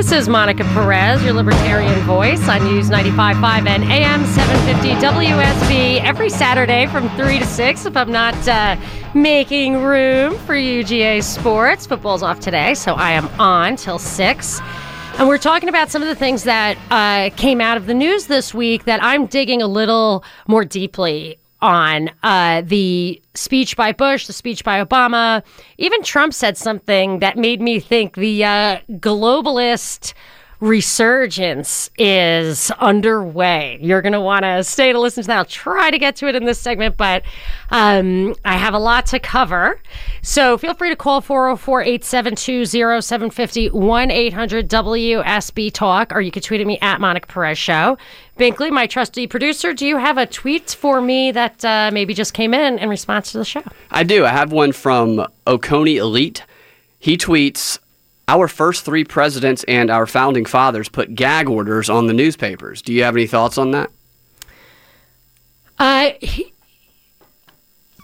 This is Monica Perez, your libertarian voice on News 95.5 and AM 750 WSB every Saturday from 3 to 6 if I'm not uh, making room for UGA sports. Football's off today, so I am on till 6. And we're talking about some of the things that uh, came out of the news this week that I'm digging a little more deeply on uh, the speech by Bush, the speech by Obama. Even Trump said something that made me think the uh, globalist resurgence is underway. You're going to want to stay to listen to that. I'll try to get to it in this segment, but um, I have a lot to cover. So feel free to call 404 872 0750 1 800 WSB Talk, or you can tweet at me at Monica Perez Show. Binkley, my trusty producer, do you have a tweet for me that uh, maybe just came in in response to the show? I do. I have one from Oconee Elite. He tweets, our first three presidents and our founding fathers put gag orders on the newspapers. Do you have any thoughts on that? Uh, he,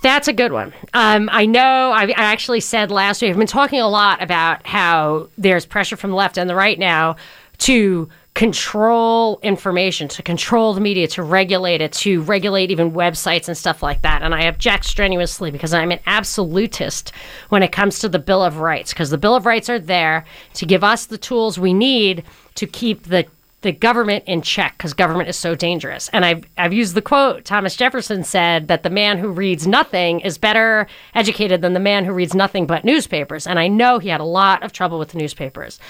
that's a good one. Um, I know I, I actually said last week, I've been talking a lot about how there's pressure from the left and the right now to control information, to control the media, to regulate it, to regulate even websites and stuff like that. And I object strenuously because I'm an absolutist when it comes to the Bill of Rights, because the Bill of Rights are there to give us the tools we need to keep the the government in check because government is so dangerous. And I've, I've used the quote Thomas Jefferson said that the man who reads nothing is better educated than the man who reads nothing but newspapers. And I know he had a lot of trouble with the newspapers.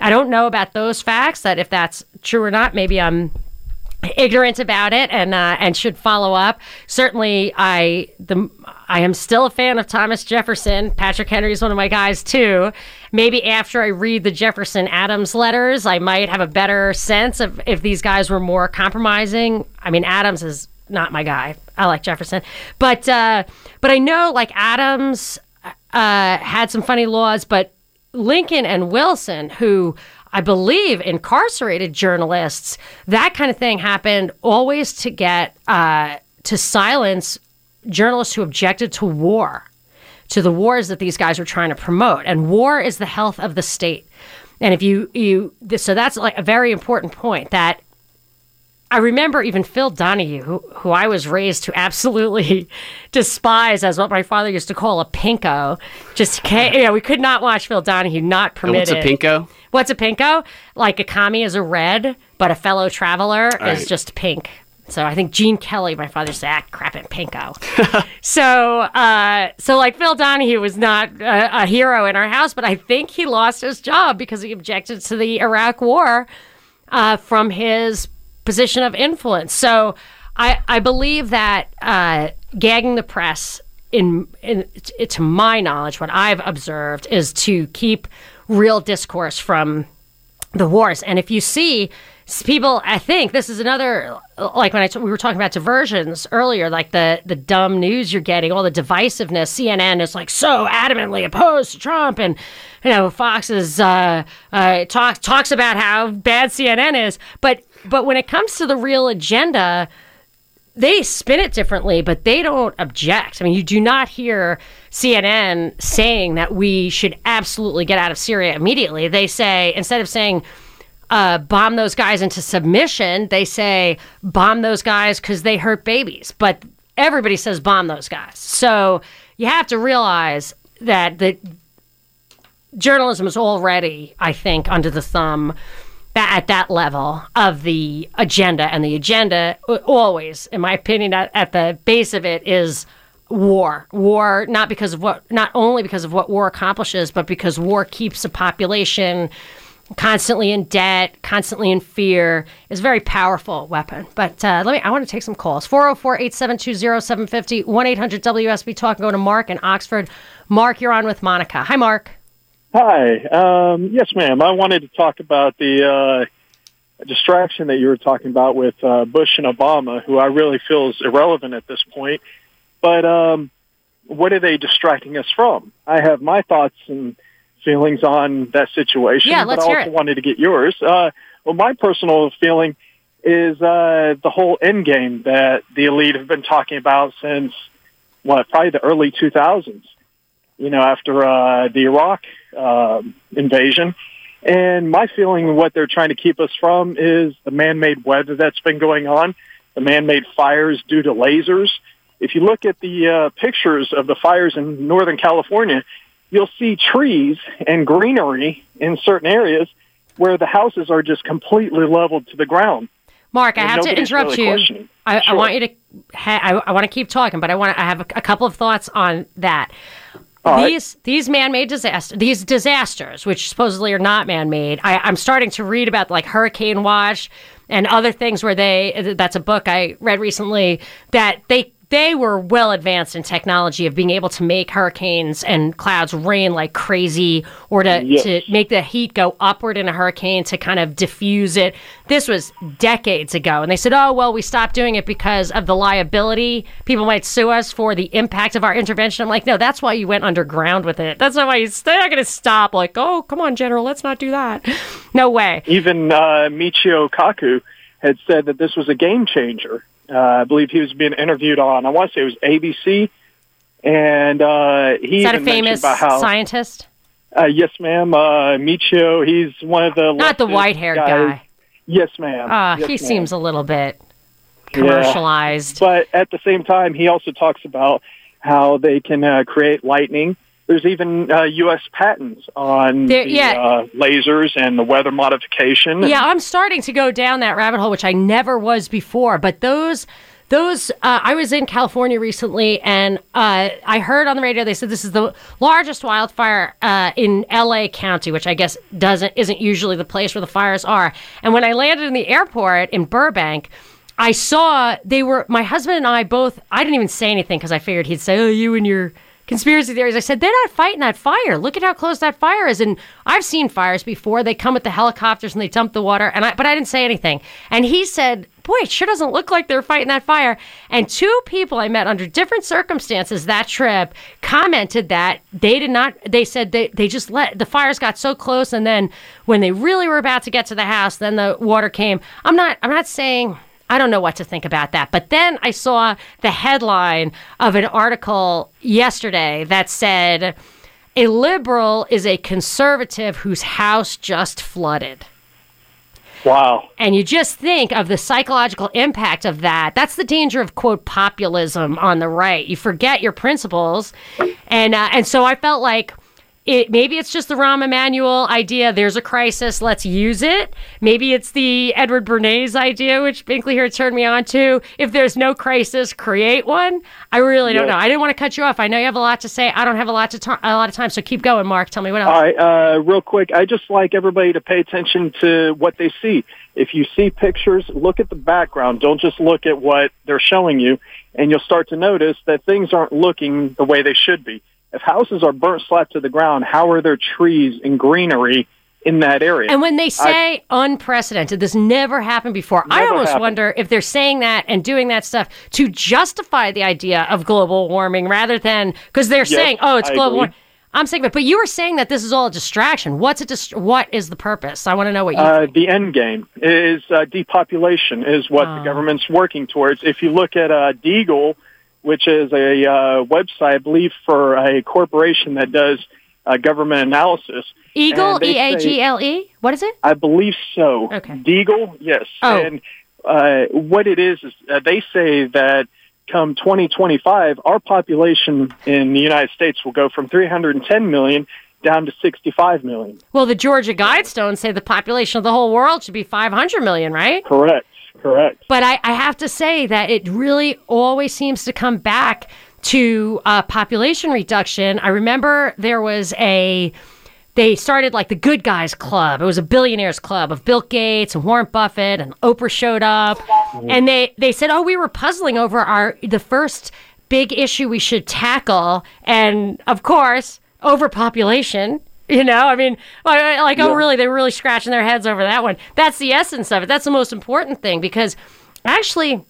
I don't know about those facts, that if that's true or not, maybe I'm ignorant about it and uh, and should follow up. Certainly, I the I am still a fan of Thomas Jefferson. Patrick Henry is one of my guys too. Maybe after I read the Jefferson Adams letters, I might have a better sense of if these guys were more compromising. I mean, Adams is not my guy. I like Jefferson, but uh, but I know like Adams uh, had some funny laws, but Lincoln and Wilson, who I believe incarcerated journalists, that kind of thing happened always to get uh, to silence journalists who objected to war, to the wars that these guys were trying to promote. And war is the health of the state. And if you you so that's like a very important point that I remember even Phil Donahue, who, who I was raised to absolutely despise as what my father used to call a pinko. Just can't, you know, we could not watch Phil Donahue, not permitted. what's a pinko? What's a pinko? Like a commie is a red, but a fellow traveler All is right. just pink. So I think Gene Kelly, my father said, ah, crap and pinko. so, uh, so like Phil Donahue was not a, a hero in our house, but I think he lost his job because he objected to the Iraq War uh, from his position of influence. So I, I believe that uh, gagging the press, in, in to my knowledge, what I've observed is to keep real discourse from the wars. And if you see people i think this is another like when I t- we were talking about diversions earlier like the the dumb news you're getting all the divisiveness cnn is like so adamantly opposed to trump and you know fox is uh, uh, talks talks about how bad cnn is but but when it comes to the real agenda they spin it differently, but they don't object. I mean, you do not hear CNN saying that we should absolutely get out of Syria immediately. They say, instead of saying, uh, bomb those guys into submission. They say bomb those guys because they hurt babies, but everybody says bomb those guys. So you have to realize that the journalism is already, I think, under the thumb at that level of the agenda, and the agenda always, in my opinion, at, at the base of it is war war not because of what not only because of what war accomplishes but because war keeps a population constantly in debt, constantly in fear is a very powerful weapon. But uh, let me, I want to take some calls. 404 872 0750 1 800 WSB Talk. Go to Mark in Oxford. Mark, you're on with Monica. Hi, Mark. Hi. Um, yes, ma'am. I wanted to talk about the uh, distraction that you were talking about with uh, Bush and Obama, who I really feel is irrelevant at this point. But um, what are they distracting us from? I have my thoughts and feelings on that situation. Yeah, let's but I also wanted to get yours. Uh, well, my personal feeling is uh, the whole end game that the elite have been talking about since what probably the early 2000s. You know, after uh, the Iraq um invasion. And my feeling, what they're trying to keep us from, is the man-made weather that's been going on, the man-made fires due to lasers. If you look at the uh, pictures of the fires in Northern California, you'll see trees and greenery in certain areas where the houses are just completely leveled to the ground. Mark, I have to interrupt really you. I, I want you to. Ha- I, I want to keep talking, but I want. to I have a, a couple of thoughts on that. All right. these these man-made disasters, these disasters, which supposedly are not man-made. I'm starting to read about like Hurricane Watch and other things where they. That's a book I read recently that they they were well advanced in technology of being able to make hurricanes and clouds rain like crazy or to, Yes. to make the heat go upward in a hurricane to kind of diffuse it. This was decades ago. And they said, oh, well, we stopped doing it because of the liability. People might sue us for the impact of our intervention. I'm like, no, that's why you went underground with it. That's not why you, they're not going to stop. Like, oh, come on, General, let's not do that. No way. Even uh, Michio Kaku had said that this was a game changer. Uh, I believe he was being interviewed on, I want to say it was ABC, and uh, he Is that a famous how, scientist? uh, yes, ma'am, uh, Michio, he's one of the Not the white haired guys. guy. Yes, ma'am. Uh, Yes, he ma'am. seems a little bit Yeah. commercialized. But at the same time, he also talks about how they can uh, create lightning. There's even uh, U.S. patents on There- the yeah. uh, lasers and the weather modification. Yeah, I'm starting to go down that rabbit hole, which I never was before. But those, those, uh, I was in California recently, and uh, I heard on the radio they said this is the largest wildfire uh, in L.A. County, which I guess doesn't isn't usually the place where the fires are. And when I landed in the airport in Burbank. I saw they were my husband and I both. I didn't even say anything because I figured he'd say, "Oh, you and your conspiracy theories." I said, "They're not fighting that fire. Look at how close that fire is." And I've seen fires before. They come with the helicopters and they dump the water. And I, but I didn't say anything. And he said, "Boy, it sure doesn't look like they're fighting that fire." And two people I met under different circumstances that trip commented that they did not. They said they they just let the fires got so close, and then when they really were about to get to the house, then the water came. I'm not. I'm not saying. I don't know what to think about that. But then I saw the headline of an article yesterday that said, A liberal is a conservative whose house just flooded. Wow. And you just think of the psychological impact of that. That's the danger of quote populism on the right. You forget your principles, and uh, and so I felt like it. Maybe it's just the Rahm Emanuel idea. There's a crisis. Let's use it. Maybe it's the Edward Bernays idea, which Binkley here turned me on to. If there's no crisis, create one. I really don't know. I didn't want to cut you off. I know you have a lot to say. I don't have a lot to ta- a lot of time, so keep going, Mark. Tell me what else. All right, uh, real quick, I just like everybody to pay attention to what they see. If you see pictures, look at the background. Don't just look at what they're showing you, and you'll start to notice that things aren't looking the way they should be. If houses are burnt flat to the ground, how are there trees and greenery in that area? And when they say unprecedented, this never happened before. I almost happened. wonder if they're saying that and doing that stuff to justify the idea of global warming rather than because they're saying, "Oh, it's I global warming." I'm saying, but you were saying that this is all a distraction. What's a dist- What is the purpose? I want to know what you. Uh, think. the end game is uh, depopulation is what Oh. the government's working towards. If you look at uh, Deagle, which is a uh, website, I believe, for a corporation that does uh, government analysis. Eagle, E A G L E. What is it? I believe so. Okay. Deagle, yes. Oh. And uh, what it is is uh, they say that come 2025, our population in the United States will go from 310 million down to 65 million. Well, the Georgia Guidestones say the population of the whole world should be 500 million, right? Correct. Correct. But I, I have to say that it really always seems to come back to uh, population reduction. I remember there was a. They started like the Good Guys Club. It was a billionaires club of Bill Gates and Warren Buffett and Oprah showed up, and they they said, "Oh, we were puzzling over our the first big issue we should tackle," and of course, overpopulation. You know, I mean, like, like, oh, really? They're really scratching their heads over that one. That's the essence of it. That's the most important thing because actually,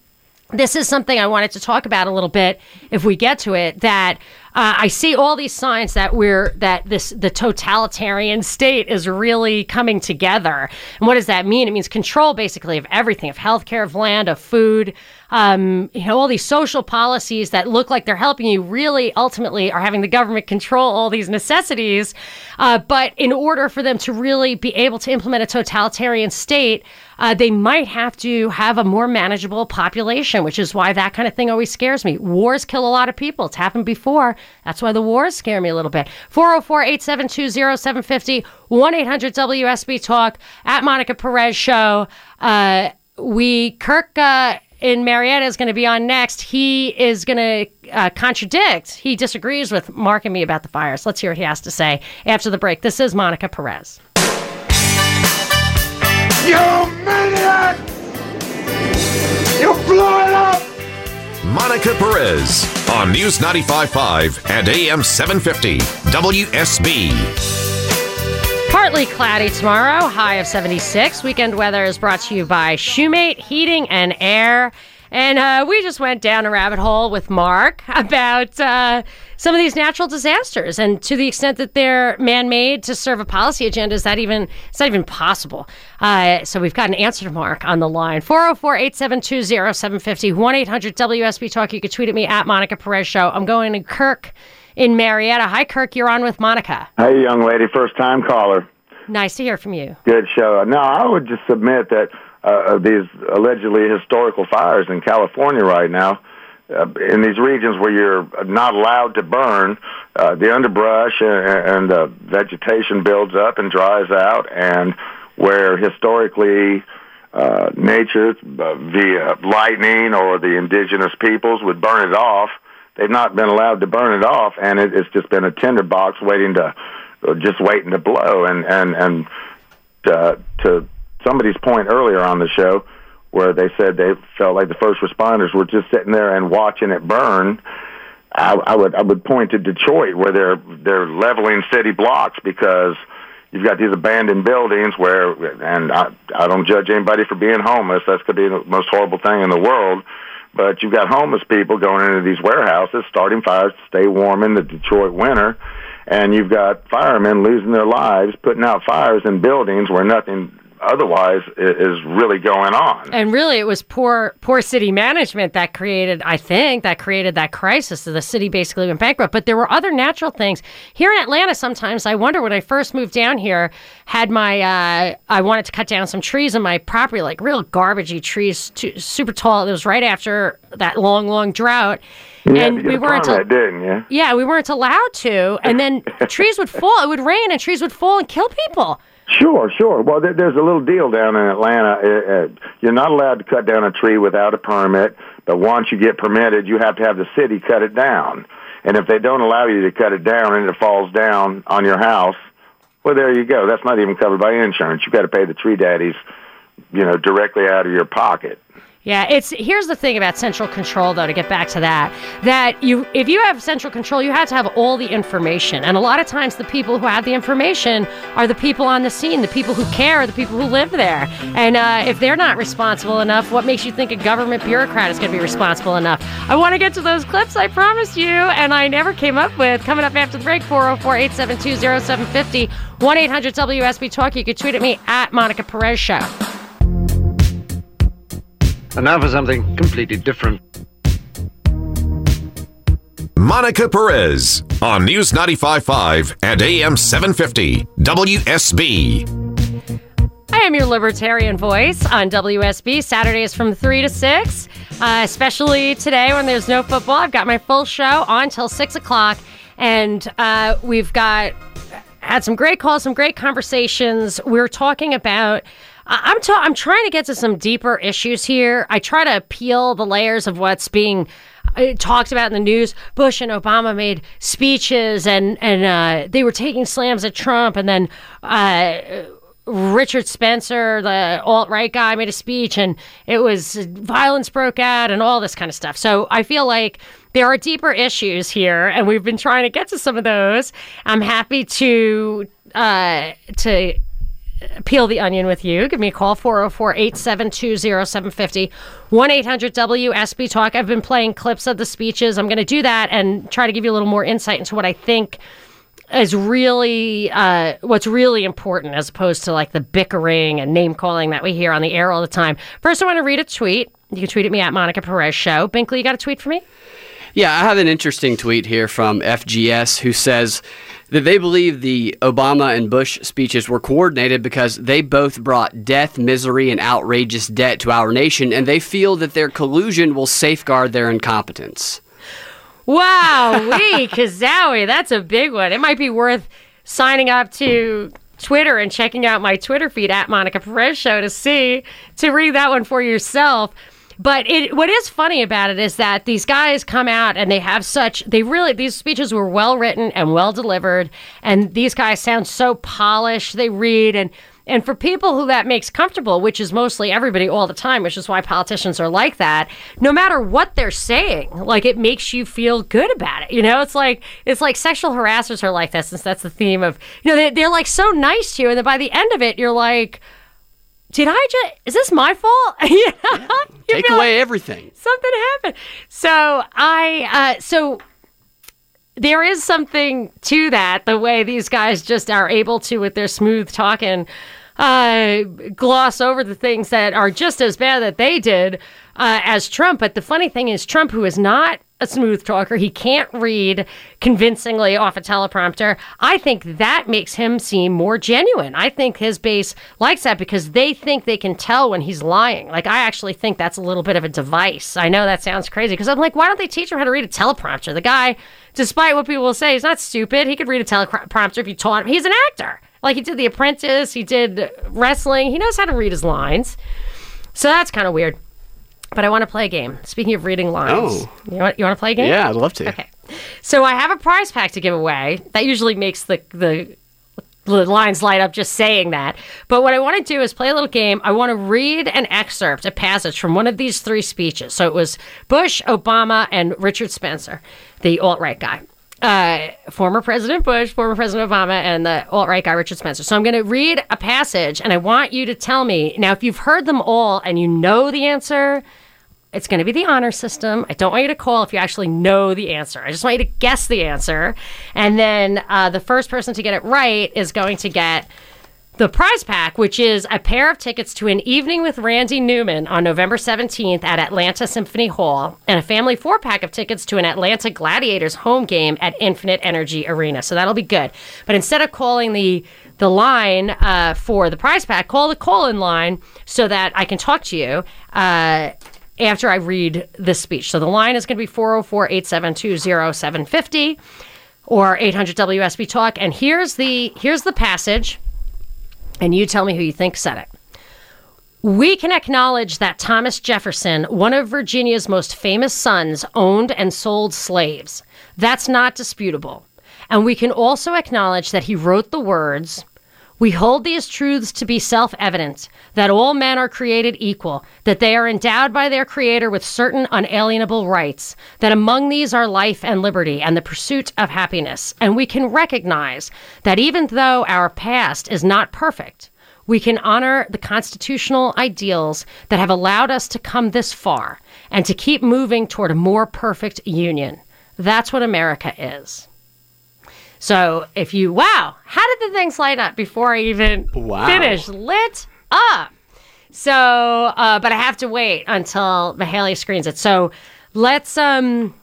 this is something I wanted to talk about a little bit if we get to it. That uh, I see all these signs that we're that this the totalitarian state is really coming together. And what does that mean? It means control basically of everything, of healthcare, of land, of food. Um, you know, all these social policies that look like they're helping you really ultimately are having the government control all these necessities. Uh, but in order for them to really be able to implement a totalitarian state, uh, they might have to have a more manageable population, which is why that kind of thing always scares me. Wars kill a lot of people. It's happened before. That's why the wars scare me a little bit. 404 872 0750 1 800 WSB Talk at Monica Perez Show. Uh, we, Kirk, uh, in Marietta is going to be on next. He is going to uh, contradict. He disagrees with Mark and me about the fires. Let's hear what he has to say after the break. This is Monica Perez. You maniac! You blew it up! Monica Perez on News 95.5 and AM 750 WSB. Partly cloudy tomorrow, high of 76. Weekend weather is brought to you by Shoemate Heating and Air. And uh, we just went down a rabbit hole with Mark about uh, some of these natural disasters, and to the extent that they're man-made to serve a policy agenda, is that even is that even possible? Uh, so we've got an answer to Mark on the line 404-872-0750 1-800-WSB Talk. You can tweet at me at Monica Perez Show. I'm going to Kirk in Marietta. Hi, Kirk. You're on with Monica. Hey, young lady, first time caller. Nice to hear from you. Good show. No, I would just submit that uh, these allegedly historical fires in California right now, uh, in these regions where you're not allowed to burn, uh, the underbrush and, and uh, vegetation builds up and dries out, and where historically uh, nature, uh, via lightning or the indigenous peoples, would burn it off. They've not been allowed to burn it off, and it, it's just been a tinderbox waiting to, just waiting to blow. And and and uh, to somebody's point earlier on the show, where they said they felt like the first responders were just sitting there and watching it burn. I, I would I would point to Detroit where they're they're leveling city blocks because you've got these abandoned buildings where and I I don't judge anybody for being homeless. That's could be the most horrible thing in the world. But you've got homeless people going into these warehouses, starting fires to stay warm in the Detroit winter, and you've got firemen losing their lives putting out fires in buildings where nothing otherwise is really going on. And really, it was poor poor city management that created, I think, that created that crisis. So the city basically went bankrupt. But there were other natural things here in Atlanta. Sometimes I wonder when I first moved down here, had my uh, I wanted to cut down some trees on my property, like real garbagey trees, too, super tall. It was right after that long, long drought. Yeah, and we weren't permit, didn't you? Yeah, we weren't allowed to. And then trees would fall. It would rain, and trees would fall and kill people. Sure, sure. Well, there, there's a little deal down in Atlanta. Uh, uh, you're not allowed to cut down a tree without a permit, but once you get permitted, you have to have the city cut it down. And if they don't allow you to cut it down and it falls down on your house, well, there you go. That's not even covered by insurance. You've got to pay the tree daddies, you know, directly out of your pocket. Yeah, it's here's the thing about central control though to get back to that that you if you have central control you have to have all the information. And a lot of times the people who have the information are the people on the scene. The people who care the people who live there. And uh, if they're not responsible enough what makes you think a government bureaucrat is going to be responsible enough? I want to get to those clips I promised you. And I never came up with coming up after the break 404-872-0750 1-800-WSB Talk. You can tweet at me at Monica Perez Show and now for something completely different. Monica Perez on News 95.5 and AM 750 WSB. I am your libertarian voice on WSB. Saturdays from 3 to 6, uh, especially today when there's no football. I've got my full show on till 6 o'clock, and uh, we've got had some great calls, some great conversations. We're talking about I'm ta- I'm trying to get to some deeper issues here. I try to peel the layers of what's being uh, talked about in the news. Bush and Obama made speeches, and and uh, they were taking slams at Trump, and then. Uh, Richard Spencer, the alt right guy, made a speech and it was violence broke out and all this kind of stuff. So I feel like there are deeper issues here, and we've been trying to get to some of those. I'm happy to uh, to peel the onion with you, give me a call 404 872 0750 1 800 WSB Talk. I've been playing clips of the speeches. I'm going to do that and try to give you a little more insight into what I think is really uh, what's really important as opposed to like the bickering and name calling that we hear on the air all the time. First, I want to read a tweet. You can tweet at me at Monica Perez Show. Binkley, you got a tweet for me? Yeah, I have an interesting tweet here from FGS who says that they believe the Obama and Bush speeches were coordinated because they both brought death, misery, and outrageous debt to our nation, and they feel that their collusion will safeguard their incompetence. Wow, wee, Kazowie, that's a big one. It might be worth signing up to Twitter and checking out my Twitter feed at Monica Perez Show to see, to read that one for yourself. But it, what is funny about it is that these guys come out and they have such, they really, these speeches were well written and well delivered. And these guys sound so polished. They read and, and for people who that makes comfortable, which is mostly everybody all the time, which is why politicians are like that, no matter what they're saying, like it makes you feel good about it. You know, it's like it's like sexual harassers are like that since that's the theme of you know, they, they're like so nice to you, and then by the end of it, you're like, did I just is this my fault? you know? You Take away like everything. Something happened. So I uh so there is something to that, the way these guys just are able to, with their smooth talking, uh, gloss over the things that are just as bad that they did uh, as Trump. But the funny thing is, Trump, who is not a smooth talker, he can't read convincingly off a teleprompter. I think that makes him seem more genuine. I think his base likes that because they think they can tell when he's lying. Like, I actually think that's a little bit of a device. I know that sounds crazy because I'm like, why don't they teach him how to read a teleprompter? The guy, despite what people will say, he's not stupid. He could read a teleprompter if you taught him. He's an actor. Like, he did The Apprentice, he did wrestling, he knows how to read his lines. So that's kind of weird. But I want to play a game. Speaking of reading lines, Oh. you want you want to play a game? Yeah, I'd love to. Okay. So I have a prize pack to give away. That usually makes the the the lines light up just saying that. But what I want to do is play a little game. I want to read an excerpt, a passage from one of these three speeches. So it was Bush, Obama, and Richard Spencer, the alt right guy. Uh, former President Bush, former President Obama, and the alt right guy Richard Spencer. So I'm going to read a passage, and I want you to tell me now if you've heard them all and you know the answer. It's going to be the honor system. I don't want you to call if you actually know the answer. I just want you to guess the answer. And then uh, the first person to get it right is going to get the prize pack, which is a pair of tickets to an evening with Randy Newman on November 17th at Atlanta Symphony Hall, and a family four pack of tickets to an Atlanta Gladiators home game at Infinite Energy Arena. So that'll be good. But instead of calling the the line uh, for the prize pack, call the call in line so that I can talk to you. Uh, after I read this speech. So the line is going to be 404 872 0750 or 800 WSB Talk. And here's the here's the passage, and you tell me who you think said it. We can acknowledge that Thomas Jefferson, one of Virginia's most famous sons, owned and sold slaves. That's not disputable. And we can also acknowledge that he wrote the words we hold these truths to be self evident that all men are created equal, that they are endowed by their Creator with certain unalienable rights, that among these are life and liberty and the pursuit of happiness. And we can recognize that even though our past is not perfect, we can honor the constitutional ideals that have allowed us to come this far and to keep moving toward a more perfect union. That's what America is. So if you, wow, how did the things light up before I even Wow. finished? Lit up. So, uh, but I have to wait until Mahalia screens it. So let's, um,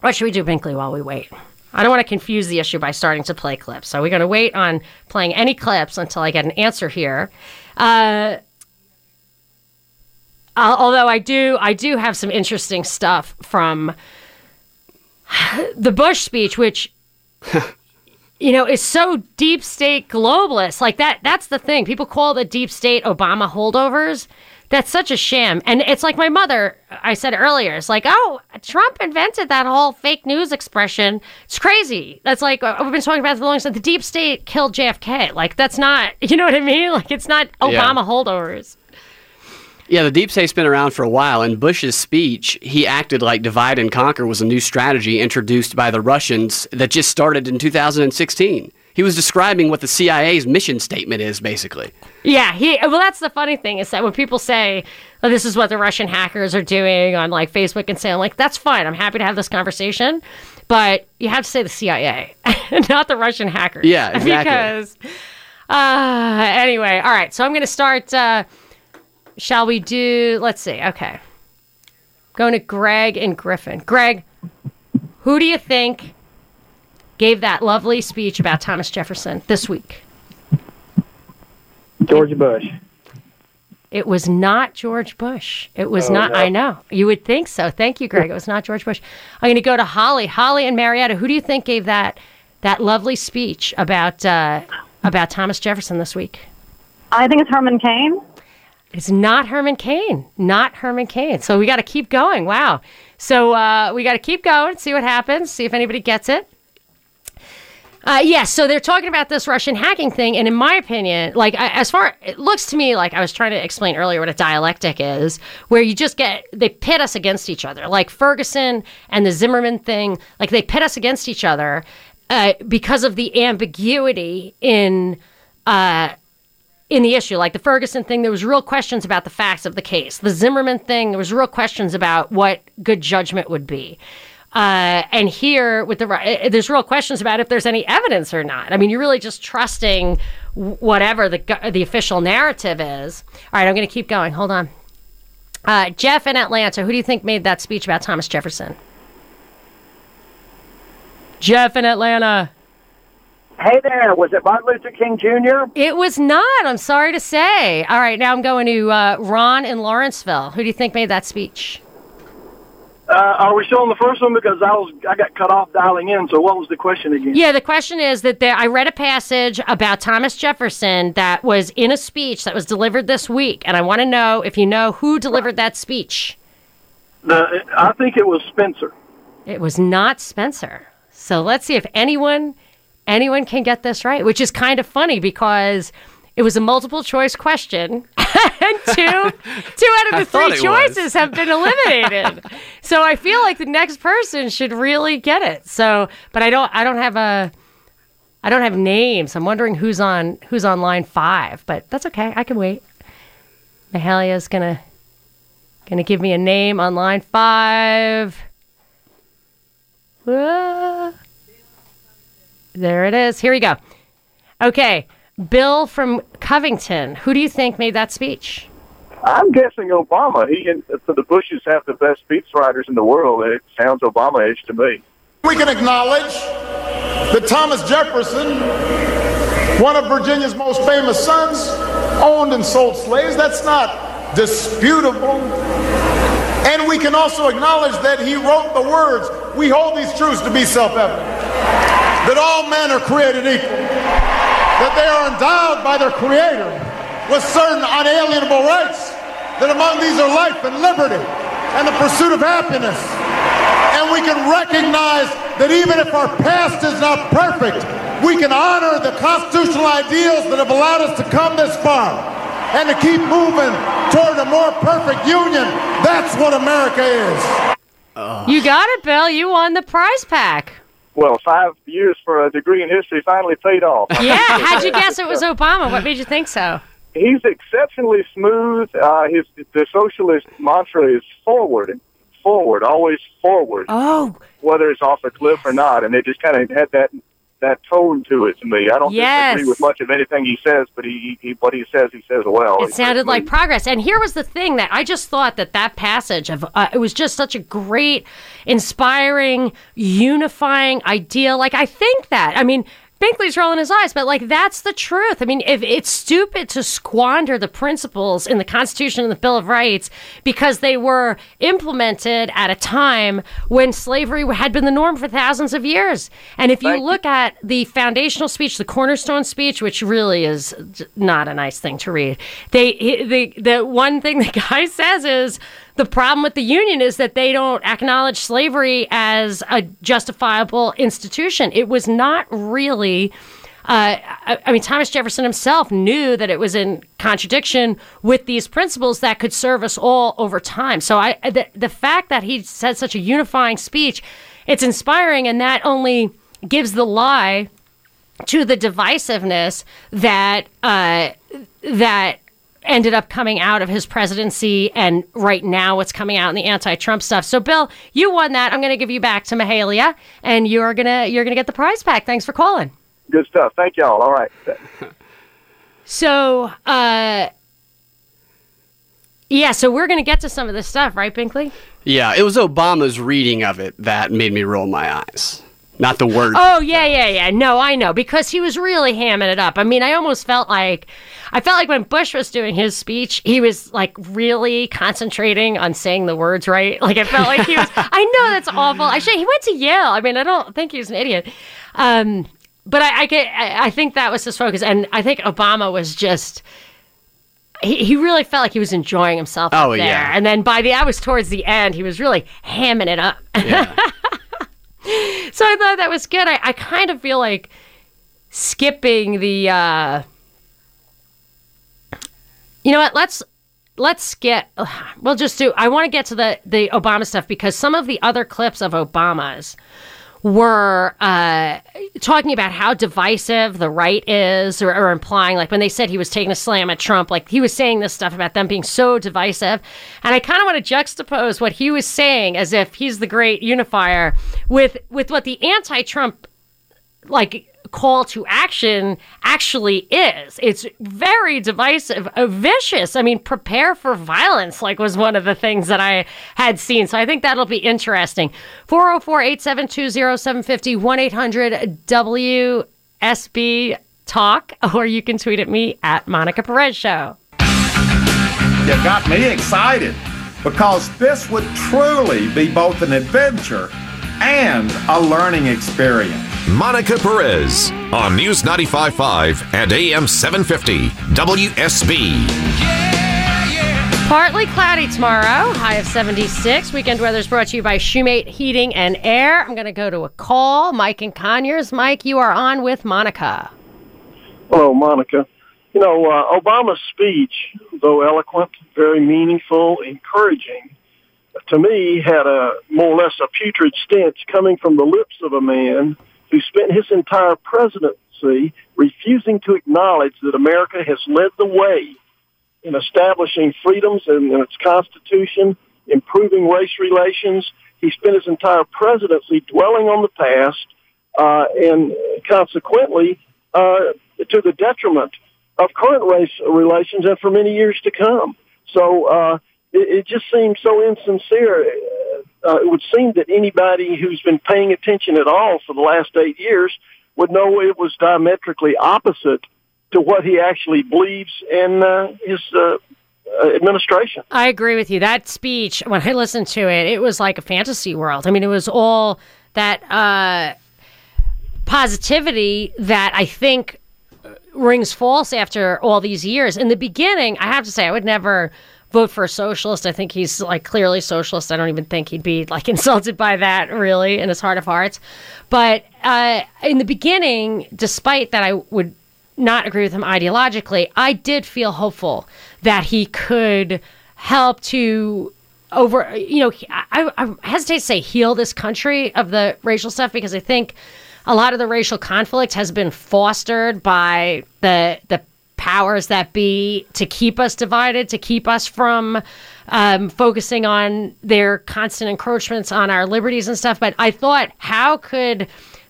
what should we do, Binkley, while we wait? I don't want to confuse the issue by starting to play clips. So we're going to wait on playing any clips until I get an answer here. Uh, although I do, I do have some interesting stuff from the Bush speech, which you know is so deep state globalist. Like that. That's the thing. People call the deep state Obama holdovers. That's such a sham. And it's like my mother, I said earlier, it's like, oh, Trump invented that whole fake news expression. It's crazy. That's like, uh, we've been talking about for the longest time. The deep state killed JFK. Like, that's not, you know what I mean? Like, it's not Obama holdovers. Yeah, the deep state's been around for a while. In Bush's speech, he acted like divide and conquer was a new strategy introduced by the Russians that just started in 2016. he was describing what the CIA's mission statement is, basically. Yeah, he. Well, that's the funny thing is that when people say oh, this is what the Russian hackers are doing on like Facebook and saying like that's fine, I'm happy to have this conversation, but you have to say the CIA, not the Russian hackers. Yeah, exactly. because uh, anyway, all right. So I'm going to start. Uh, shall we do? Let's see. Okay, going to Greg and Griffin. Greg, who do you think gave that lovely speech about Thomas Jefferson this week? George Bush. It was not George Bush. It was Oh, not. no. I know. You would think so. Thank you, Greg. It was not George Bush. I'm going to go to Holly. Holly and Marietta. Who do you think gave that that lovely speech about uh, about Thomas Jefferson this week? I think it's Herman Cain. It's not Herman Cain. Not Herman Cain. So we got to keep going. Wow. So uh, we got to keep going. See what happens. See if anybody gets it. Uh, yes, so they're talking about this Russian hacking thing, and in my opinion, like I, as far it looks to me like I was trying to explain earlier what a dialectic is, where you just get they pit us against each other, like Ferguson and the Zimmerman thing, like they pit us against each other uh, because of the ambiguity in uh, in the issue. Like the Ferguson thing, there was real questions about the facts of the case. The Zimmerman thing, there was real questions about what good judgment would be. Uh, and here with the Ru- uh, there's real questions about if there's any evidence or not. I mean, you're really just trusting whatever the the official narrative is. All right, I'm going to keep going. Hold on. Uh, Jeff in Atlanta, who do you think made that speech about Thomas Jefferson? Jeff in Atlanta. Hey there, was it Martin Luther King Jr.? It was not. I'm sorry to say. All right, now I'm going to uh, Ron in Lawrenceville. Who do you think made that speech? Uh, are we still on the first one? Because I was I got cut off dialing in. So what was the question again? Yeah, the question is that there, I read a passage about Thomas Jefferson that was in a speech that was delivered this week, and I want to know if you know who delivered that speech. The, I think it was Spencer. It was not Spencer. So let's see if anyone anyone can get this right, which is kind of funny because it was a multiple choice question and two two out of the three was. choices have been eliminated. so I feel like the next person should really get it. So, but I don't I don't have a I don't have names. I'm wondering who's on who's on line 5, but that's okay. I can wait. Mahalia's going to going to give me a name on line 5. Ah. There it is. Here we go. Okay. Bill from Covington. Who do you think made that speech? I'm guessing Obama. He and so the Bushes have the best speechwriters in the world. and It sounds Obama-ish to me. We can acknowledge that Thomas Jefferson, one of Virginia's most famous sons, owned and sold slaves. That's not disputable. And we can also acknowledge that he wrote the words, we hold these truths to be self-evident, that all men are created equal, that they are endowed by their creator with certain unalienable rights, that among these are life and liberty and the pursuit of happiness. And we can recognize that even if our past is not perfect, we can honor the constitutional ideals that have allowed us to come this far and to keep moving toward a more perfect union. That's what America is. You got it, Bill. You won the prize pack. Well, five years for a degree in history finally paid off. Yeah. How'd you guess it was Obama? What made you think so? He's exceptionally smooth. Uh, his the socialist mantra is forward, forward, always forward. Oh. Whether it's off a cliff or not, and they just kind of had that that tone to it to me. I don't Yes. disagree with much of anything he says, but he, he what he says he says well. It sounded like progress. And here was the thing that I just thought that that passage of uh, it was just such a great, inspiring, unifying idea. Like I think that. I mean. Binkley's rolling his eyes, but like that's the truth. I mean, if it's stupid to squander the principles in the Constitution and the Bill of Rights because they were implemented at a time when slavery had been the norm for thousands of years. And if you look at the foundational speech, the cornerstone speech, which really is not a nice thing to read, they the the one thing the guy says is the problem with the union is that they don't acknowledge slavery as a justifiable institution. It was not really. Uh, I, I mean, Thomas Jefferson himself knew that it was in contradiction with these principles that could serve us all over time. So, I the, the fact that he said such a unifying speech, it's inspiring, and that only gives the lie to the divisiveness that uh, that ended up coming out of his presidency and right now what's coming out in the anti-Trump stuff. So Bill, you won that. I'm going to give you back to Mahalia and you're going to you're going to get the prize back. Thanks for calling. Good stuff. Thank y'all. All right. So, uh yeah, so we're going to get to some of this stuff, right, Binkley? Yeah, it was Obama's reading of it that made me roll my eyes. Not the word. Oh yeah, yeah, yeah. No, I know because he was really hamming it up. I mean, I almost felt like I felt like when Bush was doing his speech, he was like really concentrating on saying the words right. Like I felt like he was. I know that's awful. I should. He went to Yale. I mean, I don't think he's an idiot. Um, but I, I get. I, I think that was his focus, and I think Obama was just. He, he really felt like he was enjoying himself. Oh, up there. yeah. And then by the I was towards the end, he was really hamming it up. Yeah. So I thought that was good. I, I kind of feel like skipping the uh you know what, let's let's get we'll just do I want to get to the the Obama stuff because some of the other clips of Obama's were uh, talking about how divisive the right is, or, or implying, like when they said he was taking a slam at Trump, like he was saying this stuff about them being so divisive. And I kind of want to juxtapose what he was saying as if he's the great unifier with with what the anti-Trump like call to action actually is. It's very divisive, uh, vicious. I mean, prepare for violence, like was one of the things that I had seen. So I think that'll be interesting. 404 872 0750 1 800 WSB Talk, or you can tweet at me at Monica Perez Show. You got me excited because this would truly be both an adventure and a learning experience. Monica Perez on News 95.5 and AM 750 WSB. Partly cloudy tomorrow, high of 76. Weekend weather is brought to you by Shoemate Heating and Air. I'm going to go to a call. Mike and Conyers. Mike, you are on with Monica. Hello, Monica. You know, uh, Obama's speech, though eloquent, very meaningful, encouraging, to me had a more or less a putrid stench coming from the lips of a man who spent his entire presidency refusing to acknowledge that America has led the way in establishing freedoms in, its Constitution, improving race relations. He spent his entire presidency dwelling on the past, uh, and consequently, uh, to the detriment of current race relations and for many years to come. So uh, it, it just seems so insincere. Uh, it would seem that anybody who's been paying attention at all for the last eight years would know it was diametrically opposite to what he actually believes in uh, his uh, uh, administration. I agree with you. That speech, when I listened to it, it was like a fantasy world. I mean, it was all that uh, positivity that I think rings false after all these years. In the beginning, I have to say, I would never vote for a socialist. I think he's like clearly socialist. I don't even think he'd be like insulted by that really in his heart of hearts. But uh, in the beginning, despite that, I would not agree with him ideologically. I did feel hopeful that he could help to over you know I, I hesitate to say heal this country of the racial stuff because I think a lot of the racial conflict has been fostered by the the powers that be to keep us divided, to keep us from um, focusing on their constant encroachments on our liberties and stuff. But I thought, how could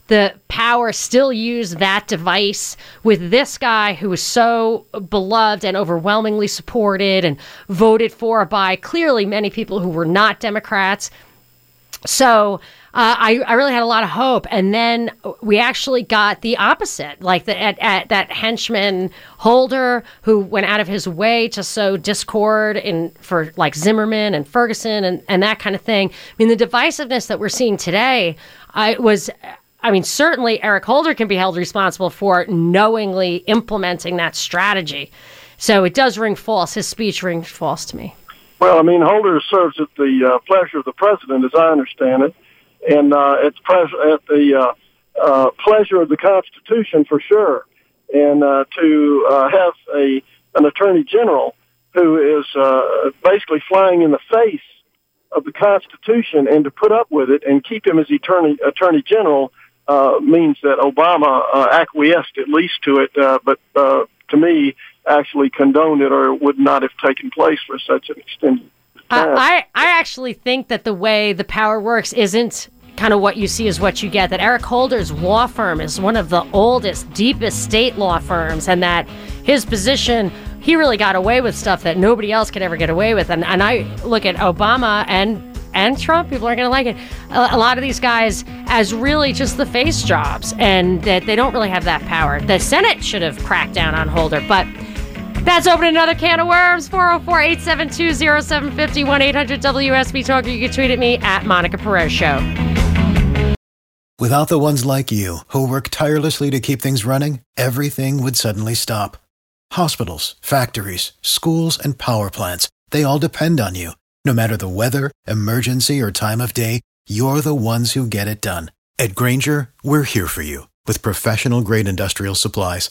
the power still use that device with this guy who was so beloved and overwhelmingly supported and voted for by clearly many people who were not Democrats? So uh, I, I really had a lot of hope. And then we actually got the opposite, like the, at, at that henchman Holder who went out of his way to sow discord in for like Zimmerman and Ferguson and, and that kind of thing. I mean, the divisiveness that we're seeing today I was. I mean, certainly Eric Holder can be held responsible for knowingly implementing that strategy. So it does ring false. His speech rings false to me. Well, I mean, Holder serves at the uh, pleasure of the president, as I understand it, and uh, at, pres- at the uh, uh, pleasure of the Constitution for sure. And uh, to uh, have a an attorney general who is uh, basically flying in the face of the Constitution and to put up with it and keep him as attorney attorney general uh, means that Obama uh, acquiesced at least to it, uh, but uh, to me, actually condoned it or would not have taken place for such an extended I, I actually think that the way the power works isn't kind of what you see is what you get. That Eric Holder's law firm is one of the oldest, deepest state law firms, and that his position, he really got away with stuff that nobody else could ever get away with. And, and I look at Obama and and Trump, people aren't going to like it. A, a, lot of these guys as really just the face jobs, and that they don't really have that power. The Senate should have cracked down on Holder, but that's opening another can of worms. 404 872 0750 1 800 WSB Talk. You can tweet at me at Monica Perez Show. Without the ones like you, who work tirelessly to keep things running, everything would suddenly stop. Hospitals, factories, schools, and power plants, they all depend on you. No matter the weather, emergency, or time of day, you're the ones who get it done. At Grainger, we're here for you with professional grade industrial supplies.